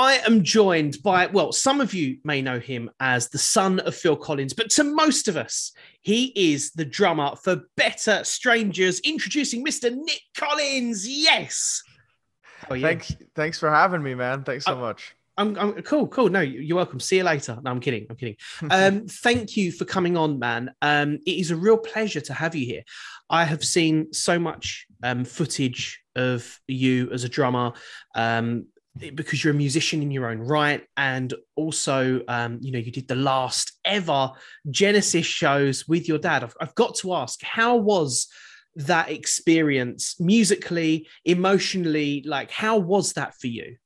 I am joined by, well, some of you may know him as the son of Phil Collins, but to most of us, he is the drummer for Better Strangers, introducing Mr. Nic Collins. Yes. Thanks, thanks for having me, man. Thanks so Uh, much. I'm, I'm cool, cool. No, you're welcome. See you later. No, I'm kidding. I'm kidding. Um, thank you for coming on, man. Um, it is a real pleasure to have you here. I have seen so much um, footage of you as a drummer. Um, because you're a musician in your own right and also um, you know you did the last ever genesis shows with your dad I've, I've got to ask how was that experience musically emotionally like how was that for you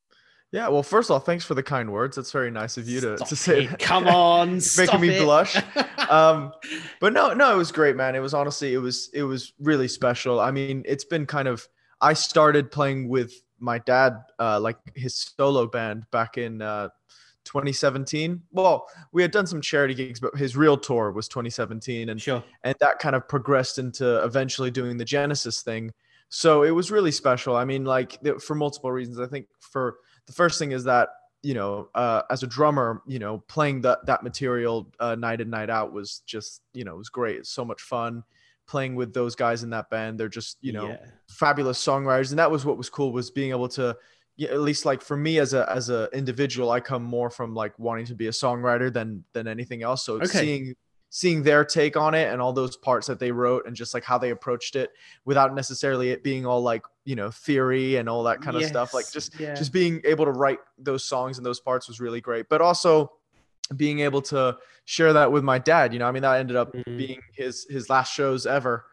Yeah, well, first of all, thanks for the kind words. That's very nice of you to, Stop to say it. come on making me it. blush. Um, but no, no, it was great, man. It was honestly, it was, it was really special. I mean, it's been kind of. I started playing with my dad, uh, like his solo band back in uh, 2017. Well, we had done some charity gigs, but his real tour was 2017, and sure and that kind of progressed into eventually doing the Genesis thing. So it was really special. I mean, like for multiple reasons. I think for the first thing is that you know, uh, as a drummer, you know, playing that that material uh, night in night out was just you know it was great. It's so much fun playing with those guys in that band. They're just you know Yeah. fabulous songwriters, and that was what was cool was being able to. At least like for me as a as a individual, I come more from like wanting to be a songwriter than than anything else. So Okay. seeing seeing their take on it and all those parts that they wrote and just like how they approached it without necessarily it being all like you know theory and all that kind of stuff like just yeah. just being able to write those songs and those parts was really great but also being able to share that with my dad you know i mean that ended up Mm. being his his last shows ever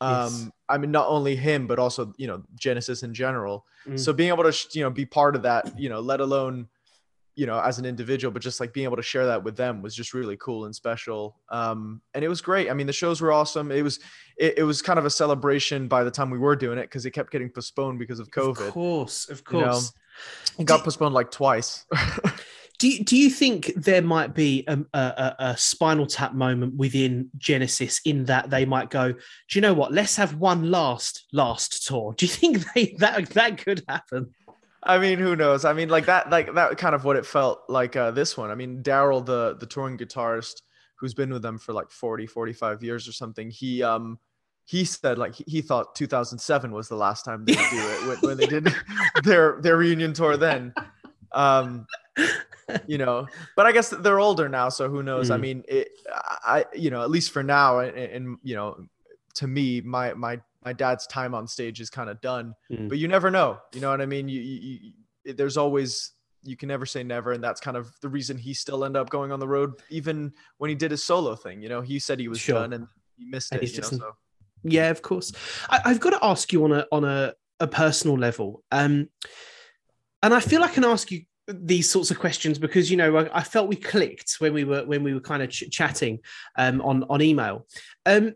um Yes. i mean not only him but also you know genesis in general Mm. so being able to you know be part of that you know let alone you know as an individual but just like being able to share that with them was just really cool and special um and it was great i mean the shows were awesome it was it, it was kind of a celebration by the time we were doing it because it kept getting postponed because of covid of course of you know. course it got postponed like twice Do you, do you think there might be a, a, a- spinal tap moment within Genesis in that they might go, do you know what? Let's have one last last tour. Do you think they, that that could happen? I mean, who knows? I mean, like that, like that kind of what it felt like uh, this one. I mean, Daryl, the the touring guitarist who's been with them for like 40, 45 years or something, he um he said like he, he thought 2007 was the last time they do it when, when they did their their reunion tour then. Um you know, but I guess they're older now, so who knows? I Mm. mean, it I you know, at least for now and, and you know, to me, my my my dad's time on stage is kind of done Mm. but you never know you know what i mean you, you, you there's always you can never say never and that's kind of the reason he still ended up going on the road even when he did his solo thing you know he said he was Sure. done and he missed And it you know so Yeah, of course. I, I've got to ask you on a on a, a personal level, um, and I feel I can ask you these sorts of questions because you know I, I felt we clicked when we were when we were kind of ch- chatting um, on on email. Um,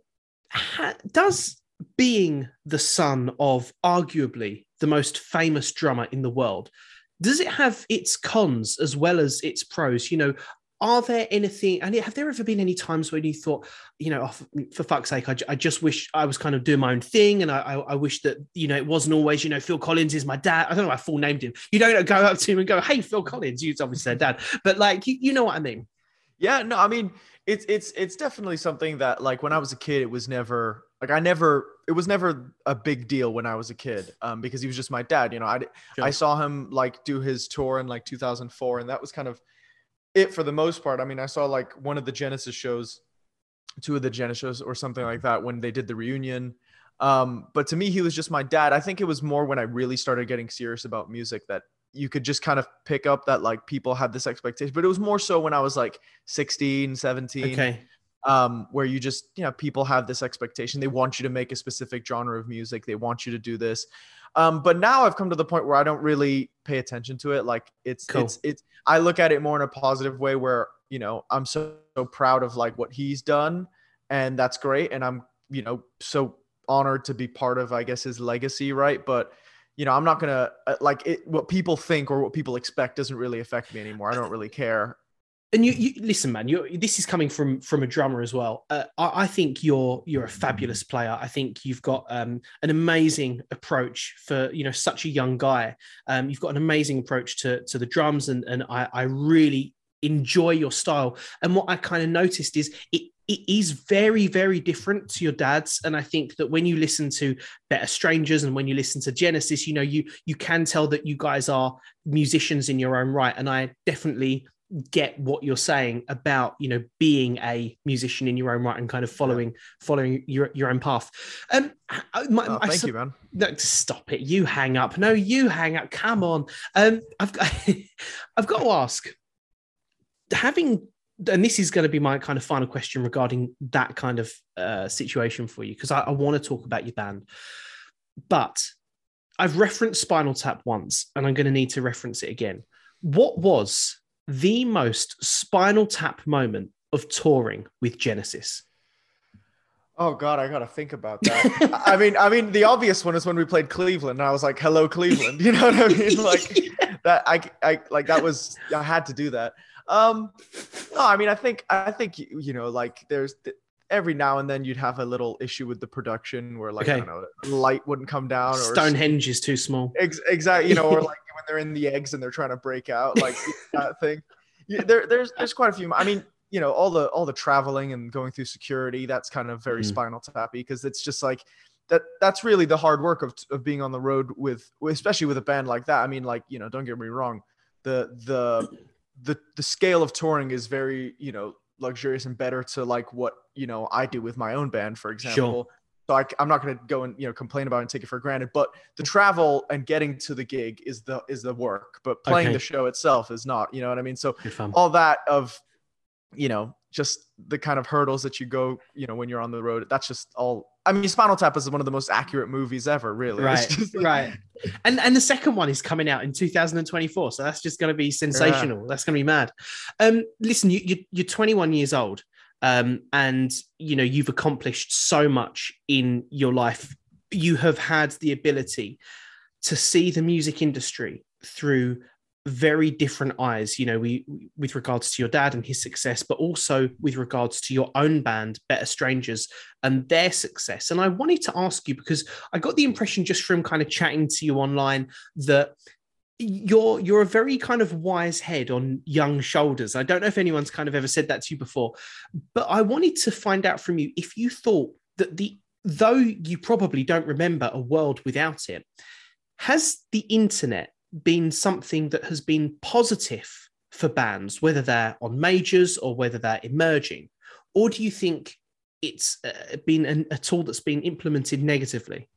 ha, does being the son of arguably the most famous drummer in the world does it have its cons as well as its pros? You know, are there anything and have there ever been any times when you thought you know, oh, for, fuck's sake, I, I just wish I was kind of doing my own thing, and I, I, I wish that you know it wasn't always, you know, Phil Collins is my dad. I don't know, I full named him. You don't go up to him and go, "Hey, Phil Collins," you obviously said dad, but like you, you know what I mean. yeah no i mean it's it's it's definitely something that like when i was a kid it was never like i never it was never a big deal when i was a kid um because he was just my dad you know I Sure. i saw him like do his tour in like 2004 and that was kind of it for the most part. I mean i saw like one of the genesis shows two of the genesis shows or something like that when they did the reunion. Um but to me he was just my dad. I think it was more when i really started getting serious about music that you could just kind of pick up that like people had this expectation. But it was more so when i was like 16 17 Okay, um, where you just you know people have this expectation. They want you to make a specific genre of music. They want you to do this um, but now i've come to the point where i don't really pay attention to it. Like it's Cool. it's it's i look at it more in a positive way where you know i'm so, so proud of like what he's done and that's great and i'm you know so honored to be part of i guess his legacy right? But you know i'm not gonna uh, like it what people think or what people expect doesn't really affect me anymore. I don't really care and you, you listen, man. You this is coming from from a drummer as well. Uh, I, I, think you're you're a fabulous player. I think you've got um, an amazing approach for you know such a young guy. Um, you've got an amazing approach to to the drums, and and I, I really enjoy your style. And what I kind of noticed is it it is very very different to your dad's and i think that when you listen to better strangers and when you listen to genesis you know you you can tell that you guys are musicians in your own right and i definitely get what you're saying about you know being a musician in your own right and kind of following yeah. following your, your own path. Um my, oh, thank I, you man. No stop it. You hang up. No you hang up. Come on. Um i've got i've got to ask having and this is going to be my kind of final question regarding that kind of uh, situation for you because I, I want to talk about your band. But i've referenced spinal tap once and i'm going to need to reference it again. What was the most spinal tap moment of touring with Genesis? Oh God, I gotta think about that. I mean, I mean, the obvious one is when we played Cleveland, and I was like, "Hello, Cleveland." You know what I mean? Like yeah. that. I, I like that was. I had to do that. Um, no, I mean, I think, I think you know, like there's every now and then you'd have a little issue with the production where like okay. I don't know, light wouldn't come down, or Stonehenge is too small. Ex- exactly, you know, or like when they're in the eggs and they're trying to break out, like that thing. Yeah, there, there's there's quite a few. I mean, you know, all the all the traveling and going through security, that's kind of very mm. spinal tappy because it's just like that. That's really the hard work of of being on the road with, especially with a band like that. I mean, like you know, don't get me wrong, the the the the scale of touring is very you know luxurious and better to like what you know I do with my own band, for example. Sure. So I, am not going to go and you know complain about it and take it for granted. But the travel and getting to the gig is the is the work. But playing okay. the show itself is not. You know what I mean? So all that of you know just the kind of hurdles that you go you know when you're on the road that's just all i mean spinal tap is one of the most accurate movies ever really. Right right. And and the second one is coming out in 2024 so that's just going to be sensational. Yeah. that's going to be mad. Um listen you, you you're 21 years old um, and you know you've accomplished so much in your life. You have had the ability to see the music industry through very different eyes you know we with regards to your dad and his success but also with regards to your own band better strangers and their success and i wanted to ask you because i got the impression just from kind of chatting to you online that you're you're a very kind of wise head on young shoulders. I don't know if anyone's kind of ever said that to you before, but I wanted to find out from you if you thought that the though you probably don't remember a world without it, has the internet been something that has been positive for bands, whether they're on majors or whether they're emerging, or do you think it's uh, been an, a tool that's been implemented negatively?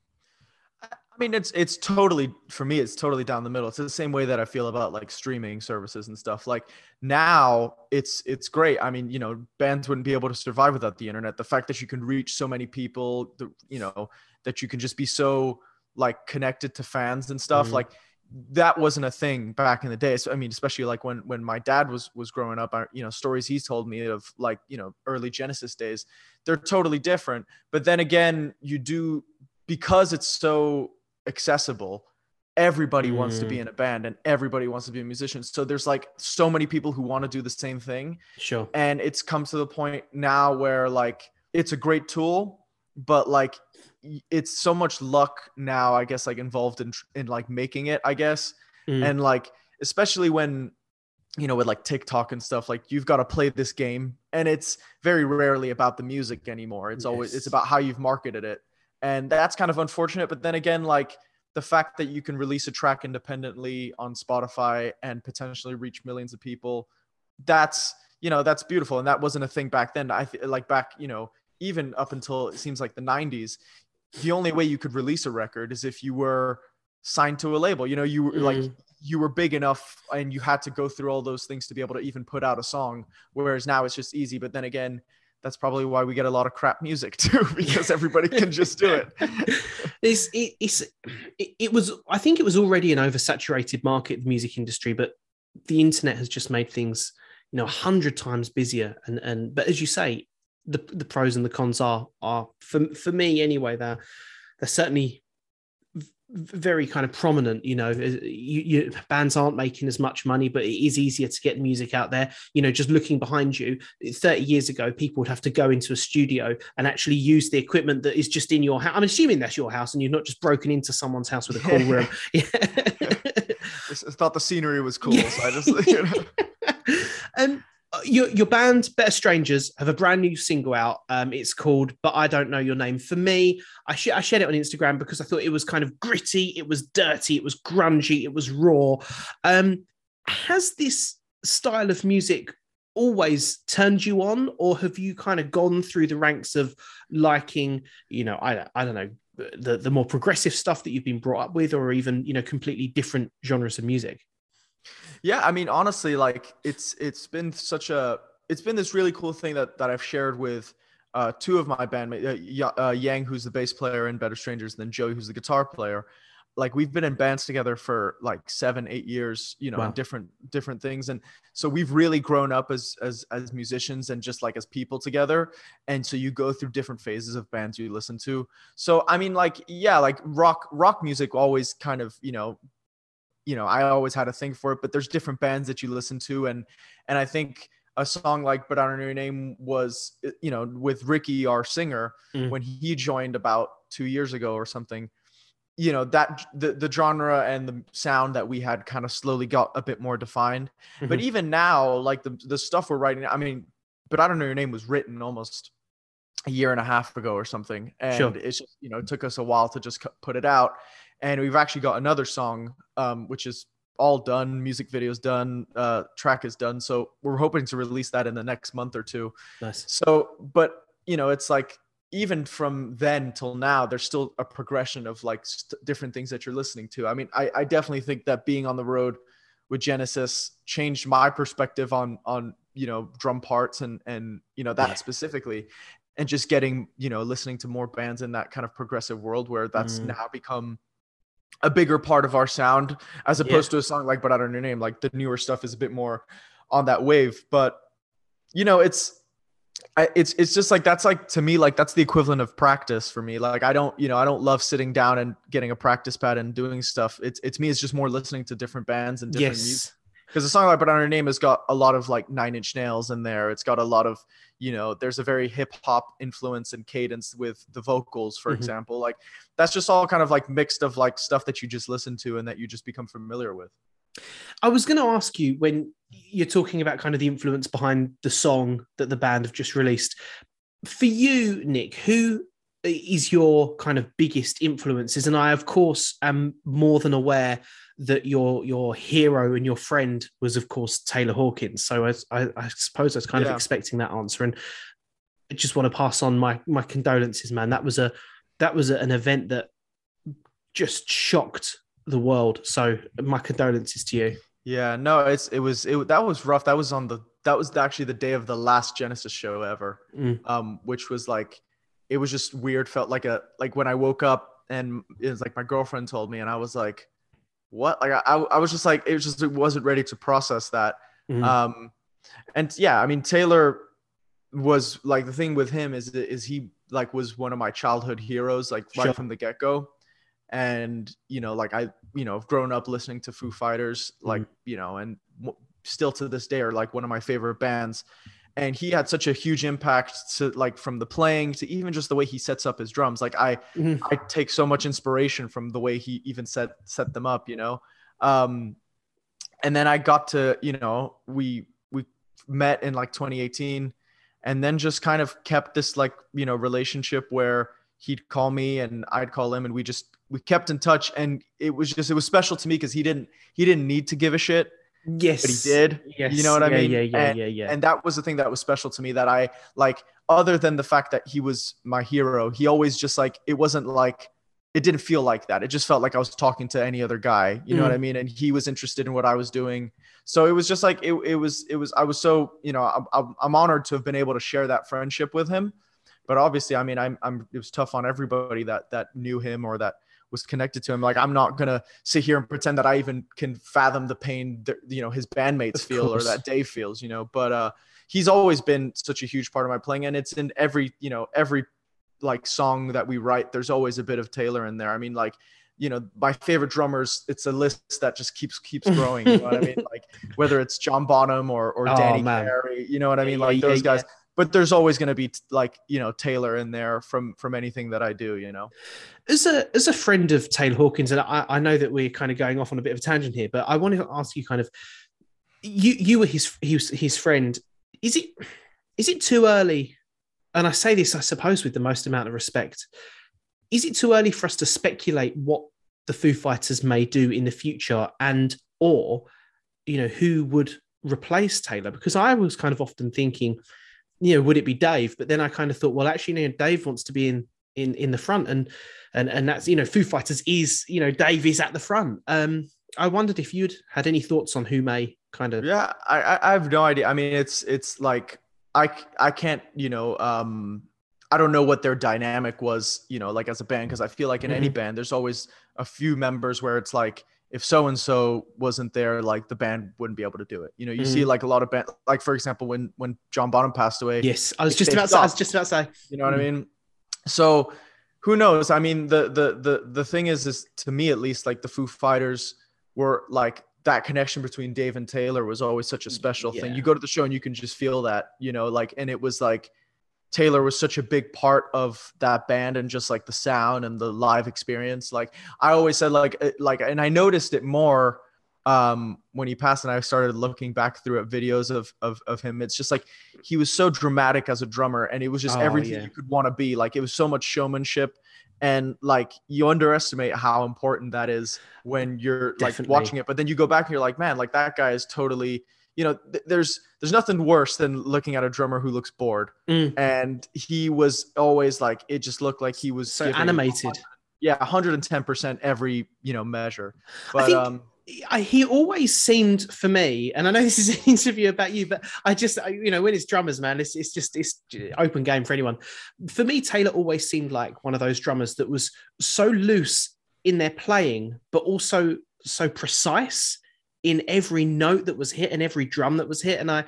I mean, it's it's totally for me. It's totally down the middle. It's the same way that I feel about like streaming services and stuff. Like now, it's it's great. I mean, you know, bands wouldn't be able to survive without the internet. The fact that you can reach so many people, the, you know, that you can just be so like connected to fans and stuff. Mm-hmm. Like that wasn't a thing back in the day. So I mean, especially like when when my dad was was growing up, I, you know, stories he's told me of like you know early Genesis days, they're totally different. But then again, you do because it's so accessible everybody mm. wants to be mm. in a band and everybody wants to be a musician so there's like so many people who want to do the same thing sure and it's come to the point now where like it's a great tool but like it's so much luck now i guess like involved in in like making it i guess mm. and like especially when you know with like tiktok and stuff like you've got to play this game and it's very rarely about the music anymore it's yes. always it's about how you've marketed it and that's kind of unfortunate but then again like the fact that you can release a track independently on spotify and potentially reach millions of people that's you know that's beautiful and that wasn't a thing back then i th- like back you know even up until it seems like the 90s the only way you could release a record is if you were signed to a label. You know you were mm. like you were big enough and you had to go through all those things to be able to even put out a song whereas now it's just easy. But then again that's probably why we get a lot of crap music too because everybody can just do it. It's, it, it's it, it, was i think it was already an oversaturated market the music industry but the internet has just made things you know a hundred times busier and and but as you say the the pros and the cons are are for, for me anyway they're they're certainly very kind of prominent you know you, you, bands aren't making as much money but it is easier to get music out there. You know just looking behind you 30 years ago people would have to go into a studio and actually use the equipment that is just in your house i'm assuming that's your house and you've not just broken into someone's house with a cool room. I thought the scenery was cool so i just you know. um your, your band better strangers have a brand new single out. Um, it's called but i don't know your name for me. I, sh- I shared it on instagram because i thought it was kind of gritty it was dirty it was grungy it was raw. Um, has this style of music always turned you on or have you kind of gone through the ranks of liking you know i, I don't know the, the more progressive stuff that you've been brought up with or even you know completely different genres of music yeah, I mean, honestly, like it's it's been such a it's been this really cool thing that that I've shared with uh, two of my bandmates, uh, uh, Yang, who's the bass player in Better Strangers, and then Joey, who's the guitar player. Like we've been in bands together for like seven, eight years, you know, wow. different different things, and so we've really grown up as as as musicians and just like as people together. And so you go through different phases of bands you listen to. So I mean, like yeah, like rock rock music always kind of you know you know, I always had a thing for it, but there's different bands that you listen to. And, and I think a song like But I Don't Know Your Name was, uh, you know, with Ricky, our singer, mm. when he joined about two years ago or something, you know, that the, the genre and the sound that we had kind of slowly got a bit more defined. Mm-hmm. But even now, like the, the stuff we're writing, I mean, But I Don't Know Your Name was written almost a year and a half ago or something. And sure. it's just, you know, it took us a while to just put it out and we've actually got another song um, which is all done music videos done uh, track is done so we're hoping to release that in the next month or two nice so but you know it's like even from then till now there's still a progression of like st- different things that you're listening to i mean I, I definitely think that being on the road with genesis changed my perspective on on you know drum parts and and you know that yeah. specifically and just getting you know listening to more bands in that kind of progressive world where that's mm. now become a bigger part of our sound as opposed yeah. to a song like but I don't know your name like the newer stuff is a bit more on that wave but you know it's I, it's it's just like that's like to me like that's the equivalent of practice for me like I don't you know I don't love sitting down and getting a practice pad and doing stuff it's it's me it's just more listening to different bands and different yes. music because the song like but on her name has got a lot of like nine inch nails in there it's got a lot of you know there's a very hip hop influence and cadence with the vocals for mm-hmm. example like that's just all kind of like mixed of like stuff that you just listen to and that you just become familiar with I was going to ask you when you're talking about kind of the influence behind the song that the band have just released. For you, Nic, who is your kind of biggest influences? And I, of course, am more than aware that your your hero and your friend was, of course, Taylor Hawkins. So I, I, I suppose I was kind yeah. of expecting that answer, and I just want to pass on my my condolences, man. That was a that was an event that just shocked the world. So my condolences to you. Yeah, no, it's it was it that was rough. That was on the that was actually the day of the last Genesis show ever, mm. um, which was like it was just weird. Felt like a like when I woke up and it was like my girlfriend told me, and I was like, what? Like I, I was just like, it was just it wasn't ready to process that. Mm-hmm. Um, and yeah, I mean Taylor was like the thing with him is is he like was one of my childhood heroes like right sure. from the get go, and you know like I you know have grown up listening to Foo Fighters like mm-hmm. you know and still to this day are like one of my favorite bands and he had such a huge impact to like from the playing to even just the way he sets up his drums. Like i mm-hmm. i take so much inspiration from the way he even set set them up you know? Um and then i got to you know we we met in like 2018 and then just kind of kept this like you know relationship where he'd call me and i'd call him and we just we kept in touch and it was just it was special to me because he didn't he didn't need to give a shit Yes. But he did. Yes. You know what yeah, I mean? Yeah, yeah, and, yeah, yeah. And that was the thing that was special to me that I like, other than the fact that he was my hero, he always just like, it wasn't like, it didn't feel like that. It just felt like I was talking to any other guy. You know what I mm. mean? And he was interested in what I was doing. So it was just like, it, it was, it was, I was so, you know, I'm, I'm honored to have been able to share that friendship with him. But obviously, I mean, I'm, I'm, it was tough on everybody that, that knew him or that, was connected to him. Like I'm not gonna sit here and pretend that I even can fathom the pain that you know his bandmates feel or that Dave feels, you know. But uh, he's always been such a huge part of my playing, and it's in every you know every like song that we write. There's always a bit of Taylor in there. I mean, like you know my favorite drummers it's a list that just keeps keeps growing you know what i mean like whether it's john bonham or, or Oh, danny man. carey you know what i mean Yeah, like yeah, those yeah. But there's always going to be like you know taylor in there from from anything that i do you know As a as a friend of Taylor Hawkins, and I, I know that we're kind of going off on a bit of a tangent here, but I wanted to ask you kind of you you were his he was his friend. Is it is it too early? And I say this, I suppose, with the most amount of respect. Is it too early for us to speculate what the Foo Fighters may do in the future, and or you know who would replace Taylor? Because I was kind of often thinking, you know, would it be Dave? But then I kind of thought, well, actually, you know, Dave wants to be in in in the front, and and and that's you know, Foo Fighters is you know, Dave is at the front. Um, I wondered if you'd had any thoughts on who may kind of yeah I, I have no idea i mean it's it's like I I can't you know um i don't know what their dynamic was you know like as a band because i feel like in any band there's always a few members where it's like if so and so wasn't there like the band wouldn't be able to do it you know you see mm. like a lot of band like for example when when john bonham passed away Yes, I was just about to, I was just about to say. you know what I mm. mean? So who knows? I mean, the the the the thing is, is to me at least, like the Foo Fighters were like that connection between Dave and Taylor was always such a mm, special thing. You go to the show and you can just feel that, you know, like, and it was like Taylor was such a big part of that band and just like the sound and the live experience. Like I always said, like, like, and I noticed it more um when he passed and i started looking back through at videos of, of of him it's just like he was so dramatic as a drummer and it was just Oh, everything yeah. you could want to be like it was so much showmanship and like you underestimate how important that is when you're like watching it but then you go back and you're like man like that guy is totally you know th- there's there's nothing worse than looking at a drummer who looks bored Mm. and he was always like it just looked like he was So animated. yeah 110% every you know measure but think- um I, he always seemed for me, and I know this is an interview about you, but I just, I- you know, when it's drummers, man, it's, it's just, it's open game for anyone. For me, Taylor always seemed like one of those drummers that was so loose in their playing, but also so precise in every note that was hit and every drum that was hit. And I,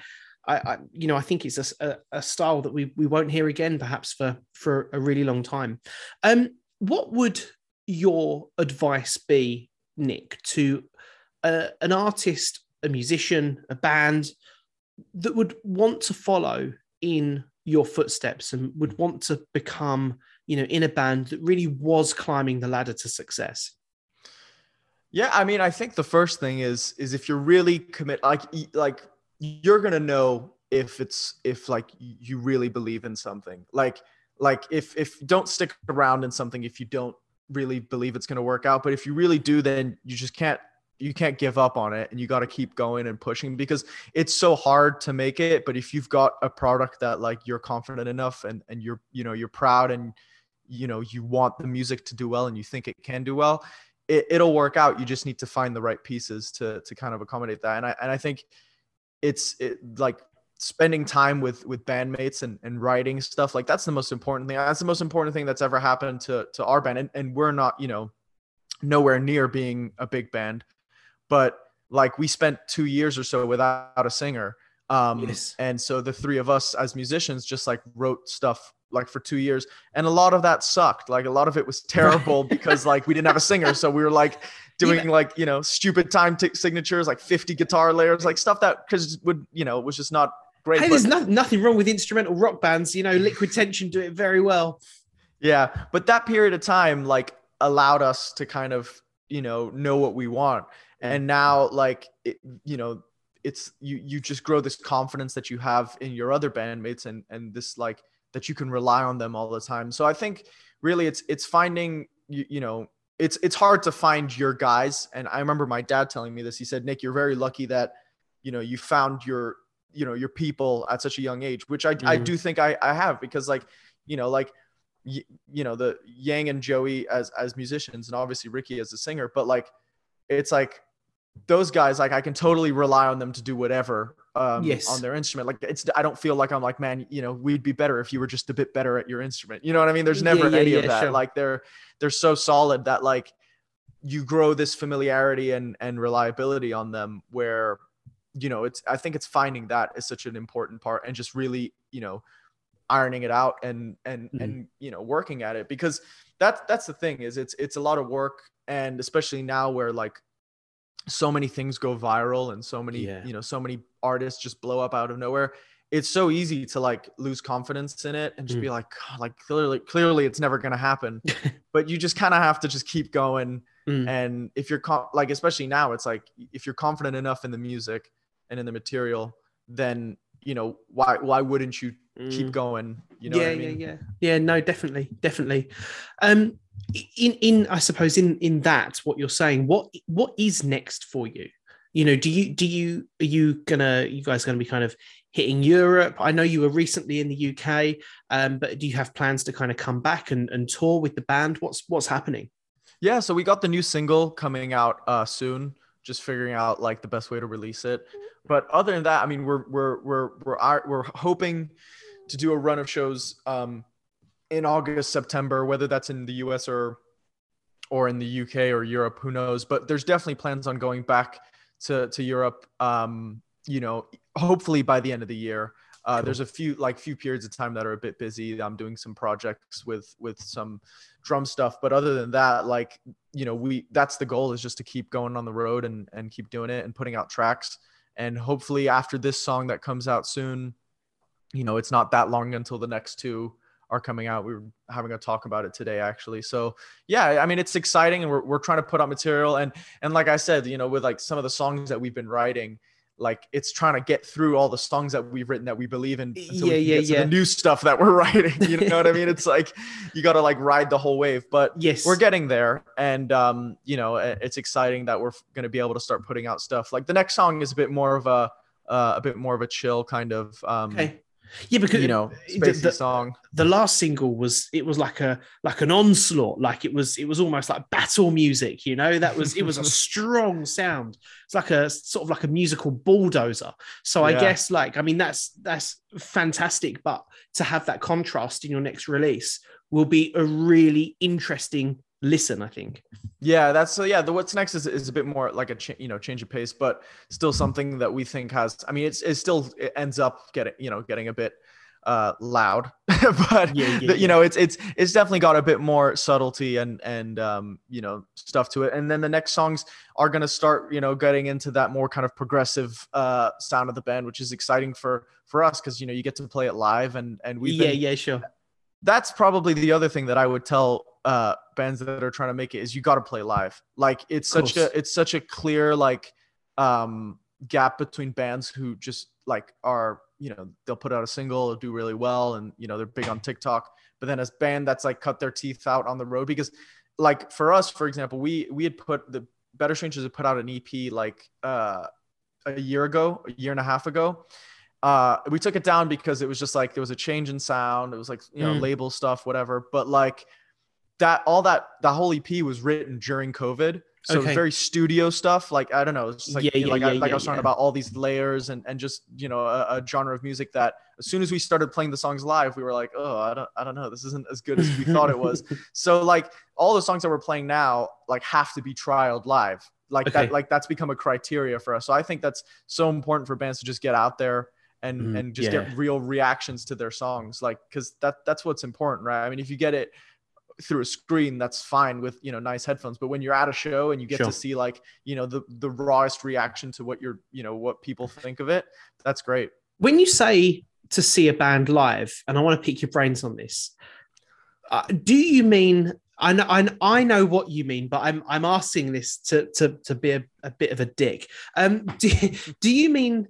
I, I you know, I think it's a, a, style that we, we won't hear again, perhaps for, for a really long time. Um, what would your advice be, Nic, to an artist, a musician, a band that would want to follow in your footsteps and would want to become, you know, in a band that really was climbing the ladder to success? Yeah, I mean, I think the first thing is is if you're really commit, like like you're gonna know if it's if like you really believe in something. Like like if if don't stick around in something if you don't really believe it's gonna work out. But if you really do, then you just can't you can't give up on it and you got to keep going and pushing because it's so hard to make it but if you've got a product that like you're confident enough and and you're you know you're proud and you know you want the music to do well and you think it can do well it, it'll work out. You just need to find the right pieces to to kind of accommodate that. And I and I think it's it, like spending time with with bandmates and, and writing stuff like that's the most important thing. That's the most important thing that's ever happened to to our band. And and we're not you know nowhere near being a big band, but like we spent two years or so without a singer. Um, Yes. And so the three of us as musicians just like wrote stuff like for two years and a lot of that sucked like a lot of it was terrible because like we didn't have a singer so we were like doing like you know stupid time t- signatures like 50 guitar layers like stuff that because would you know was just not great Hey, but- there's no, nothing wrong with instrumental rock bands. You know, Liquid Tension do it very well. yeah but that period of time like allowed us to kind of you know know what we want and now like it, you know it's you you just grow this confidence that you have in your other bandmates and and this like that you can rely on them all the time. So i think really it's it's finding you, you know it's it's hard to find your guys. And i remember my dad telling me this. He said nic you're very lucky that you know you found your you know your people at such a young age which i i Mhm. do think i i have because like you know like y- you know the yang and joey as as musicians and obviously ricky as a singer but like it's like those guys like i can totally rely on them to do whatever um Yes. on their instrument like it's i don't feel like i'm like man you know we'd be better if you were just a bit better at your instrument you know what i mean there's never yeah, any of that sure. like they're they're so solid that like you grow this familiarity and and reliability on them where you know it's i think it's finding that is such an important part and just really you know ironing it out and and Mhm. and you know working at it because that's that's the thing is it's it's a lot of work and especially now where like so many things go viral and so many Yeah. you know so many artists just blow up out of nowhere it's so easy to like lose confidence in it and just Mm. be like like clearly clearly it's never going to happen but you just kind of have to just keep going Mm. and if you're com- like especially now it's like if you're confident enough in the music and in the material then you know why why wouldn't you keep Mm. going you know yeah, I mean? yeah, yeah, yeah. No, definitely, definitely. Um, in in I suppose in in that what you're saying, what what is next for you? You know, do you do you are you gonna you guys gonna be kind of hitting Europe? I know you were recently in the UK, um, but do you have plans to kind of come back and, and tour with the band? What's what's happening? Yeah, so we got the new single coming out uh, soon. Just figuring out like the best way to release it. But other than that, I mean, we're we're we're we're are- we're hoping to do a run of shows um, in August, September, whether that's in the US or or in the UK or Europe, who knows? But there's definitely plans on going back to to Europe. Um, you know, hopefully by the end of the year. Uh. There's a few like few periods of time that are a bit busy. I'm doing some projects with with some drum stuff, but other than that, like you know, we that's the goal is just to keep going on the road and and keep doing it and putting out tracks. And hopefully after this song that comes out soon, you know, it's not that long until the next two are coming out. We were having a talk about it today actually. So yeah, I mean it's exciting and we're we're trying to put out material and and like I said, you know, with like some of the songs that we've been writing, like it's trying to get through all the songs that we've written that we believe in until Yeah, we can yeah, get to yeah. the new stuff that we're writing. You know what I mean? It's like you got to like ride the whole wave, but Yes, we're getting there and um you know it's exciting that we're going to be able to start putting out stuff like the next song is a bit more of a uh, a bit more of a chill kind of um okay. Yeah, because you know the- spacey the- song. the last single was it was like a like an onslaught. Like it was it was almost like battle music you know? That was it was a strong sound. It's like a sort of like a musical bulldozer. So i Yeah. guess like i mean that's that's fantastic but to have that contrast in your next release will be a really interesting listen i think. Yeah that's so yeah the what's next is, is a bit more like a cha- you know change of pace but still something that we think has i mean it's it still it ends up getting you know getting a bit uh loud but Yeah, yeah, the- yeah. you know it's it's it's definitely got a bit more subtlety and and um you know stuff to it. And then the next songs are going to start you know getting into that more kind of progressive uh sound of the band which is exciting for for us because you know you get to play it live and and we've yeah been, yeah sure. That's probably the other thing that I would tell uh, bands that are trying to make it is you got to play live. Like it's such a it's such a clear like um, gap between bands who just like are you know they'll put out a single do really well and you know they're big on TikTok, but then as band that's like cut their teeth out on the road because like for us for example we we had put the Better Strangers had put out an EP like uh, a year ago a year and a half ago uh we took it down because it was just like there was a change in sound it was like you know Mm. label stuff whatever but like that all that the whole ep was written during covid so Okay. very studio stuff like i don't know it's just like Yeah, yeah, like, I, like yeah, i was talking yeah. about all these layers and and just you know a, a genre of music that as soon as we started playing the songs live we were like oh i don't i don't know this isn't as good as we thought it was so like all the songs that we're playing now like have to be trialed live like Okay. that like that's become a criteria for us so i think that's so important for bands to just get out there and Mm, and just yeah. get real reactions to their songs like because that that's what's important right i mean if you get it through a screen that's fine with you know nice headphones but when you're at a show and you get Sure. to see like you know the the rawest reaction to what you're you know what people think of it that's great when you say to see a band live, and I want to pick your brains on this, uh, do you mean? I know, I, I know what you mean, but I'm I'm asking this to to to be a, a bit of a dick. Um, do, do you mean,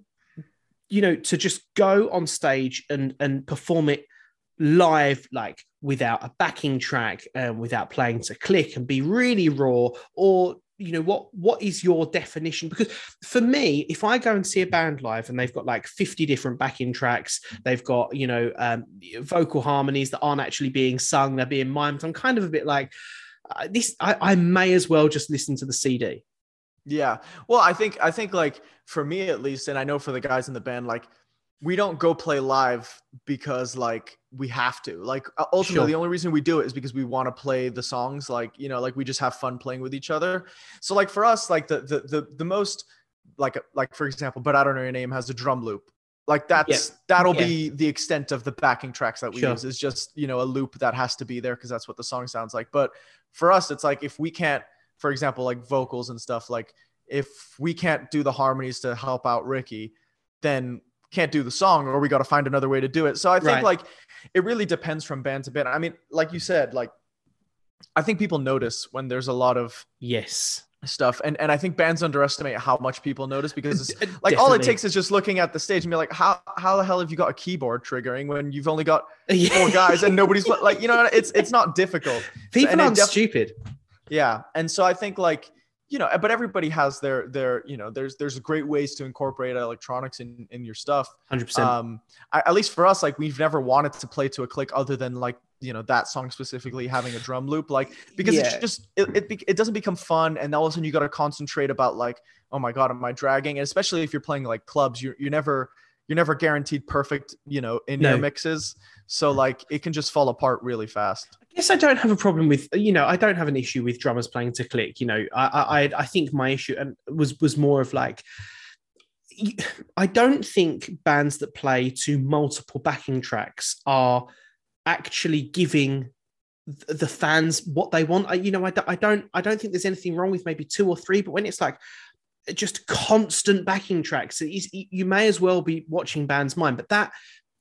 you know, to just go on stage and and perform it live, like without a backing track, um, without playing to click, and be really raw, or you know what what is your definition because for me if i go and see a band live and they've got like 50 different backing tracks they've got you know um, vocal harmonies that aren't actually being sung they're being mimed i'm kind of a bit like uh, this I, I may as well just listen to the cd Yeah. Well, I think I think like for me at least, and I know for the guys in the band, like we don't go play live because like we have to. Like uh, ultimately, Sure. the only reason we do it is because we want to play the songs. Like you know, like we just have fun playing with each other. So like for us, like the the the, the most like like for example, but I don't know your name has a drum loop. Like that's Yeah. that'll Yeah. be the extent of the backing tracks that we Sure. use is just you know a loop that has to be there because that's what the song sounds like. But for us, it's like if we can't, for example, like vocals and stuff, like if we can't do the harmonies to help out Ricky, then can't do the song or we got to find another way to do it. So I think Right. like it really depends from band to band. I mean, like you said, like I think people notice when there's a lot of Yes. stuff and and I think bands underestimate how much people notice because it's uh, like all it takes is just looking at the stage and be like how how the hell have you got a keyboard triggering when you've only got Yeah. four guys and nobody's like you know it's it's not difficult People it aren't def- stupid. yeah and so I think like you know but everybody has their their you know there's there's great ways to incorporate electronics in in your stuff 100%. um I, at least for us like we've never wanted to play to a click other than like you know that song specifically having a drum loop like because Yeah. it's just it, it, be- it doesn't become fun and all of a sudden you got to concentrate about like oh my god am i dragging and especially if you're playing like clubs you're, you're never you're never guaranteed perfect you know in No. your mixes so like it can just fall apart really fast I guess I don't have a problem with you know I don't have an issue with drummers playing to click. You know I I I- I think my issue and was was more of like I don't think bands that play to multiple backing tracks are actually giving the fans what they want. I, you know I, don't- I don't I don't think there's anything wrong with maybe two or three, but when it's like just constant backing tracks, you may as well be watching bands mind. But that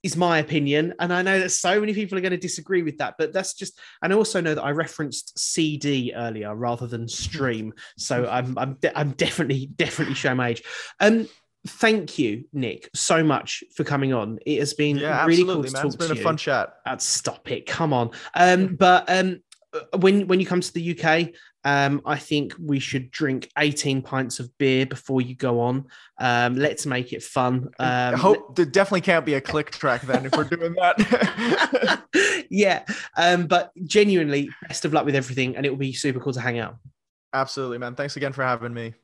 is my opinion, and I know that so many people are going to disagree with that. But that's just, and I also know that I referenced CD earlier rather than stream, so I'm I'm de- I'm definitely definitely showing my age. Um, thank you, Nic, so much for coming on. It has been yeah really cool to man talk it's been to a you. fun chat Uh, stop it, come on. Um, but um, uh, when when you come to the UK, um, I think we should drink 18 pints of beer before you go on. Um, let's make it fun. I Um, hope there definitely can't be a click track then if we're doing that yeah, um, but genuinely, best of luck with everything, and it will be super cool to hang out. absolutely man thanks again for having me